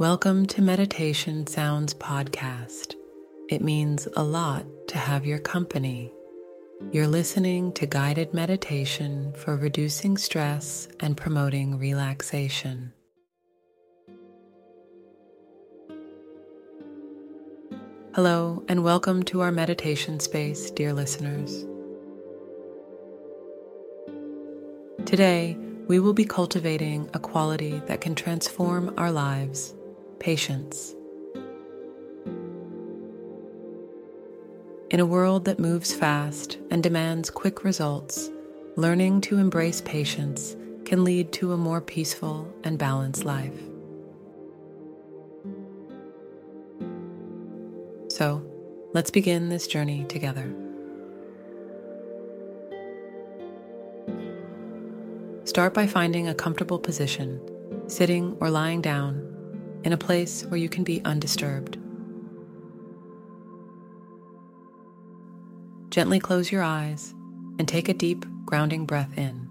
Welcome to Meditation Sounds Podcast. It means a lot to have your company. You're listening to guided meditation for reducing stress and promoting relaxation. Hello, and welcome to our meditation space, dear listeners. Today, we will be cultivating a quality that can transform our lives patience. In a world that moves fast and demands quick results, learning to embrace patience can lead to a more peaceful and balanced life. So, let's begin this journey together. Start by finding a comfortable position, sitting or lying down in a place where you can be undisturbed. Gently close your eyes and take a deep, grounding breath in.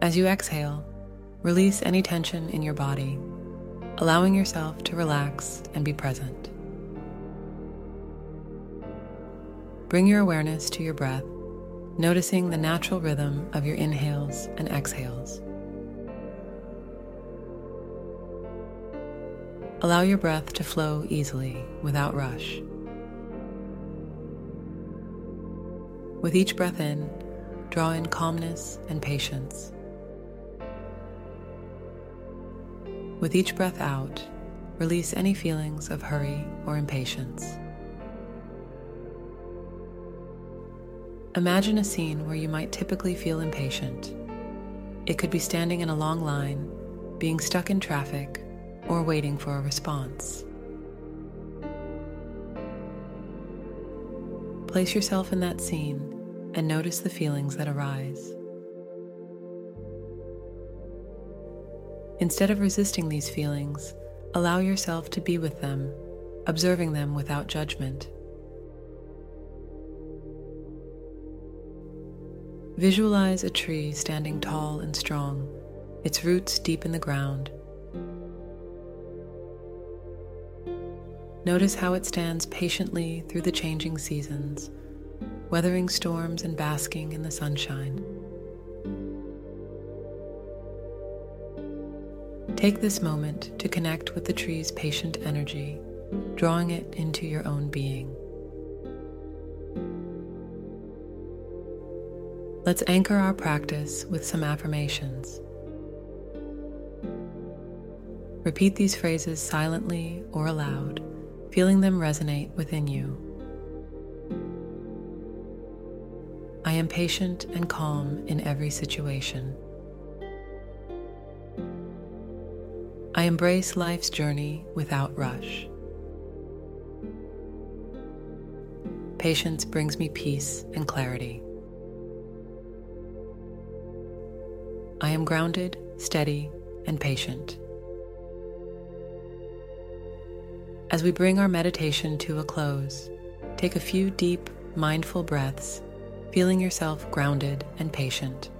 As you exhale, release any tension in your body, allowing yourself to relax and be present. Bring your awareness to your breath noticing the natural rhythm of your inhales and exhales. Allow your breath to flow easily without rush. With each breath in, draw in calmness and patience. With each breath out, release any feelings of hurry or impatience. Imagine a scene where you might typically feel impatient. It could be standing in a long line, being stuck in traffic, or waiting for a response. Place yourself in that scene and notice the feelings that arise. Instead of resisting these feelings, allow yourself to be with them, observing them without judgment. Visualize a tree standing tall and strong, its roots deep in the ground. Notice how it stands patiently through the changing seasons, weathering storms and basking in the sunshine. Take this moment to connect with the tree's patient energy, drawing it into your own being. Let's anchor our practice with some affirmations. Repeat these phrases silently or aloud, feeling them resonate within you. I am patient and calm in every situation. I embrace life's journey without rush. Patience brings me peace and clarity. I am grounded, steady, and patient. As we bring our meditation to a close, take a few deep, mindful breaths, feeling yourself grounded and patient.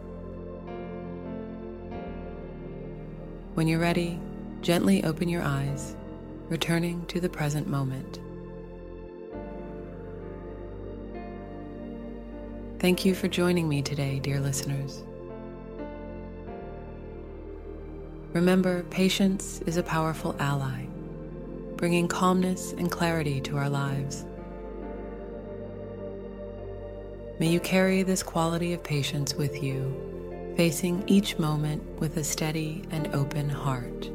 When you're ready, gently open your eyes, returning to the present moment. Thank you for joining me today, dear listeners. Remember, patience is a powerful ally, bringing calmness and clarity to our lives. May you carry this quality of patience with you, facing each moment with a steady and open heart.